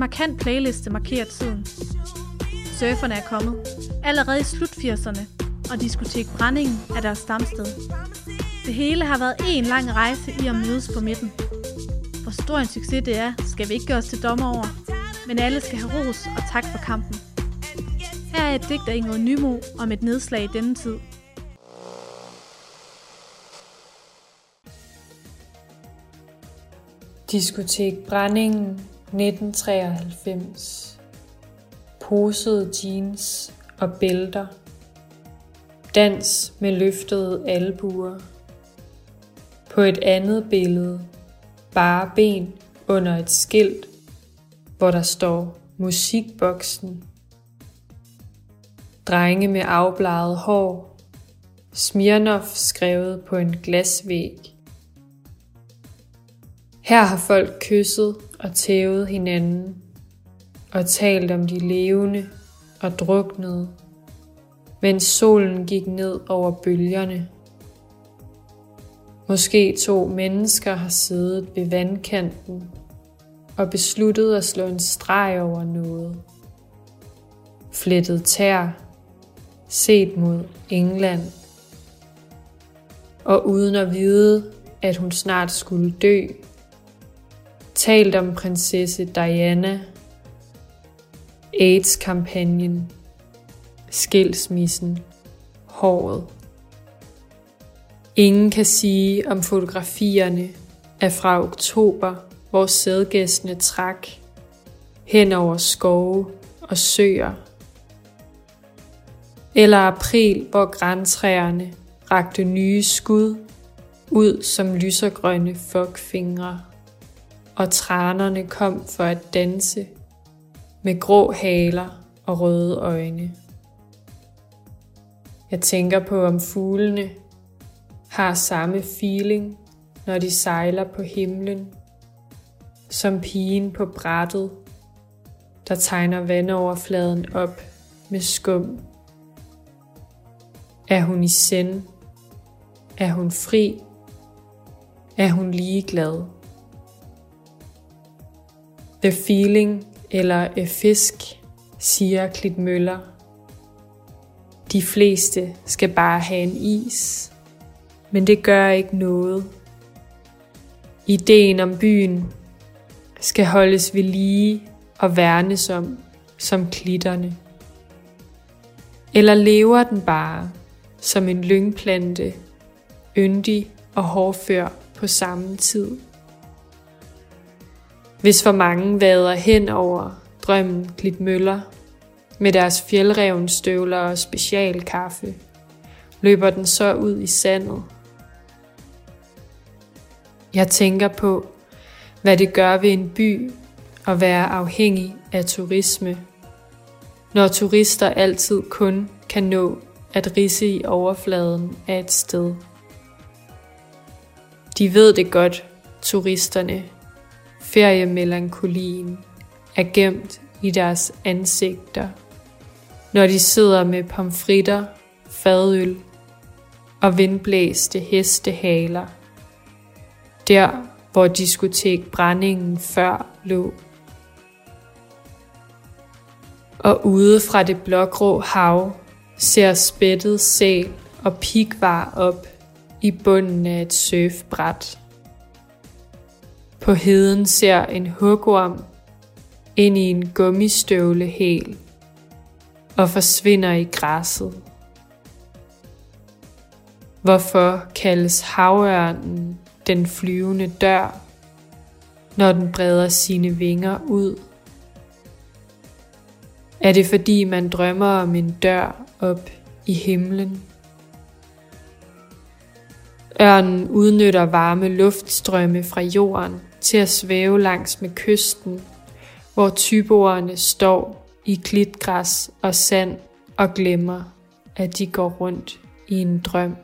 markant playliste markerer tiden. Surferne er kommet, allerede i slut 80'erne, og diskotek Brændingen er deres stamsted. Det hele har været en lang rejse i at mødes på midten. Hvor stor en succes det er, skal vi ikke gøre os til dommer over, men alle skal have ros og tak for kampen. Her er et digt af Ingrid Nymo om et nedslag i denne tid. Diskotek Brændingen 1993. Posede jeans og bælter. Dans med løftede albuer. På et andet billede. Bare ben under et skilt Hvor der står Musikboksen. Drenge med afbladet hår. Smirnov skrevet på en glasvæg. Her har folk kysset og tævet hinanden og talt om de levende og druknede, mens solen gik ned over bølgerne. Måske to mennesker har siddet ved vandkanten og besluttet at slå en streg over noget. Flettet tær, set mod England. Og uden at vide, at hun snart skulle dø, talt om prinsesse Diana, AIDS-kampagnen, skilsmissen, håret. Ingen kan sige om fotografierne er fra oktober, hvor sædgæstene trak hen over skove og søer. Eller april, hvor græntræerne rakte nye skud ud som lysergrønne fuckfingre og tranerne kom for at danse med grå haler og røde øjne. Jeg tænker på, om fuglene har samme feeling, når de sejler på himlen, som pigen på brættet, der tegner vandoverfladen op med skum. Er hun i send? Er hun fri? Er hun ligeglad? The feeling eller a fisk, siger Klit Møller. De fleste skal bare have en is, men det gør ikke noget. Ideen om byen skal holdes ved lige og værnes om som klitterne. Eller lever den bare som en lyngplante, yndig og hårdfør på samme tid? Hvis for mange vader hen over drømmen Møller med deres fjeldrevnstøvler og specialkaffe, løber den så ud i sandet. Jeg tænker på, hvad det gør ved en by at være afhængig af turisme, når turister altid kun kan nå at risse i overfladen af et sted. De ved det godt, turisterne, feriemelankolien er gemt i deres ansigter, når de sidder med pomfritter, fadøl og vindblæste hestehaler. Der, hvor diskotek Brændingen før lå. Og ude fra det blågrå hav ser spættet sæl og pikvar op i bunden af et surfbræt. På heden ser en hugorm ind i en gummistøvlehæl og forsvinder i græsset. Hvorfor kaldes havørnen den flyvende dør, når den breder sine vinger ud? Er det fordi man drømmer om en dør op i himlen? Ørnen udnytter varme luftstrømme fra jorden til at svæve langs med kysten, hvor tyboerne står i klitgræs og sand og glemmer, at de går rundt i en drøm.